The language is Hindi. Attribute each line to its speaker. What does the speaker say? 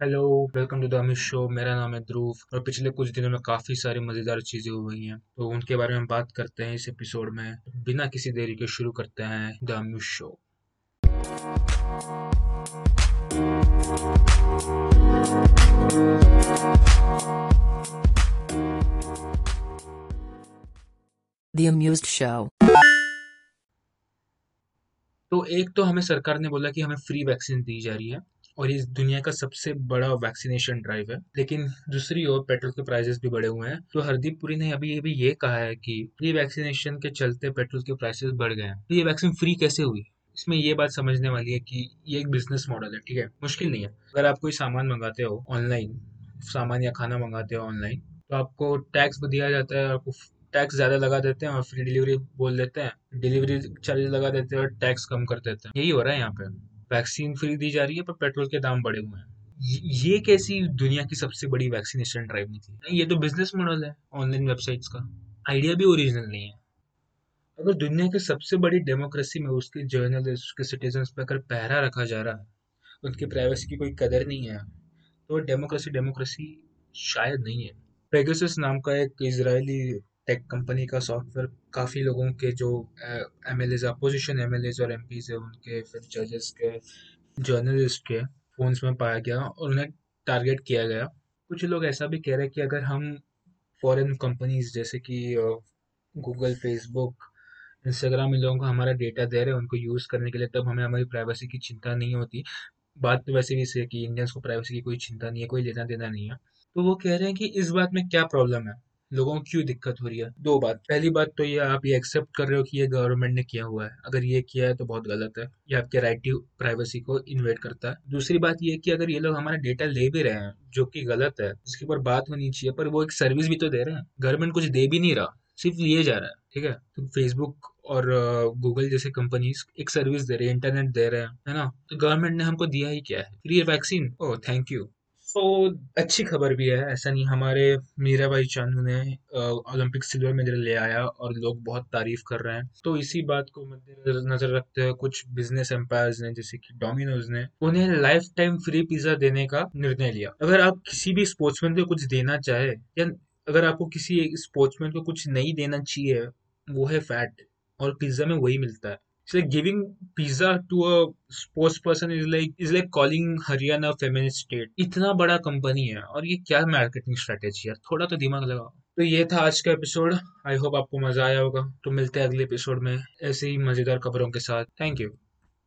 Speaker 1: Hello welcome to the Amit show मेरा नाम है ध्रुव और पिछले कुछ दिनों में काफ़ी सारी मज़ेदार चीज़ें हुई हैं। तो उनके बारे में बात करते हैं इस एपिसोड में। बिना किसी देरी के शुरू करते हैं the Amit show
Speaker 2: The Amused Show.
Speaker 1: तो एक तो हमें सरकार ने बोला कि हमें फ्री वैक्सीन दी जा रही है। और ये दुनिया का सबसे बड़ा वैक्सीनेशन ड्राइव है। लेकिन दूसरी ओर पेट्रोल के प्राइसेस भी बढ़े हुए हैं। तो हरदीप पुरी ने अभी ये भी ये कहा है कि फ्री वैक्सीनेशन के चलते पेट्रोल के प्राइसेस बढ़ गए हैं। तो ये वैक्सीन फ्री कैसे हुई? इसमें ये बात समझने वाली है कि ये एक बिज़नेस मॉडल है, ठीक है? मुश्किल नहीं है। अगर आप कोई सामान मंगाते हो ऑनलाइन सामान या खाना मंगाते हो ऑनलाइन तो आपको टैक्स दिया जाता है, आपको टैक्स ज़्यादा लगा देते हैं और फ्री डिलीवरी बोल देते हैं। डिलीवरी चार्ज लगा देते हैं और टैक्स कम कर देते हैं। यही हो रहा है यहाँ पे। वैक्सीन फ्री दी जा रही है, पर पेट्रोल के दाम बढ़े हुए हैं। ये कैसी दुनिया की सबसे बड़ी वैक्सीनेशन ड्राइव निकली? ये तो बिज़नेस मॉडल है, ऑनलाइन वेबसाइट्स का। आइडिया भी ओरिजिनल नहीं है। अगर दुनिया की सबसे बड़ी डेमोक्रेसी में उसके जर्नलिस्ट, उसके सिटीजन पर अगर पहरा रखा जा रहा है, उनकी प्राइवेसी की कोई कदर नहीं है तो डेमोक्रेसी डेमोक्रेसी शायद नहीं है। पेगसिस नाम का एक इसराइली टेक कंपनी का सॉफ्टवेयर काफ़ी लोगों के जो M L As opposition M L As और एम पीज है, उनके फिर जजेस के जर्नलिस्ट के फोन्स में पाया गया और उन्हें टारगेट किया गया। कुछ लोग ऐसा भी कह रहे हैं कि अगर हम फॉरेन कंपनीज़ जैसे कि गूगल फेसबुक इंस्टाग्राम इन लोगों को हमारा डेटा दे रहे हैं, उनको यूज़ करने के लिए, तब हमें हमारी प्राइवेसी की चिंता नहीं होती। बात तो वैसे भी से कि इंडियंस को प्राइवेसी की कोई चिंता नहीं है, कोई लेना देना नहीं है। तो वो कह रहे हैं कि इस बात में क्या प्रॉब्लम है? लोगों को क्यों दिक्कत हो रही है? दो बात। पहली बात तो ये आप ये एक्सेप्ट कर रहे हो कि ये गवर्नमेंट ने किया हुआ है। अगर ये किया है तो बहुत गलत है। ये आपके राइट टू प्राइवेसी को इन्वेट करता है। दूसरी बात ये कि अगर ये लोग हमारा डेटा ले भी रहे हैं, जो कि गलत है, जिसके ऊपर बात होनी चाहिए, पर वो एक सर्विस भी तो दे रहे हैं। गवर्नमेंट कुछ दे भी नहीं रहा, सिर्फ़ लिए जा रहा है, ठीक है? तो फेसबुक और गूगल जैसे कंपनीज़ एक सर्विस दे रहे हैं इंटरनेट दे रहे हैं, है ना? तो गवर्नमेंट ने हमको दिया ही क्या है? Free vaccine oh thank you तो अच्छी खबर भी है, ऐसा नहीं, हमारे मीरा भाई चांदू ने ओलंपिक सिल्वर मेडल ले आया और लोग बहुत तारीफ़ कर रहे हैं। तो इसी बात को मद्देनजर रखते हुए कुछ बिज़नेस एम्पायर्स ने, जैसे कि डोमिनोज ने, उन्हें लाइफ टाइम फ्री पिज्जा देने का निर्णय लिया। अगर आप किसी भी स्पोर्ट्समैन को कुछ देना चाहे, या अगर आपको किसी स्पोर्ट्समैन को कुछ नहीं देना चाहिए, वो है फैट और पिज्जा में वही मिलता है। It's like giving pizza to a sports person is like is like calling Haryana feminist state. इतना बड़ा कंपनी है और ये क्या मार्केटिंग स्ट्रेटेजी है? थोड़ा तो दिमाग लगाओ। तो ये था आज का एपिसोड आई होप आपको मज़ा आया होगा। तो मिलते हैं अगले एपिसोड में ऐसे ही मज़ेदार खबरों के साथ। Thank you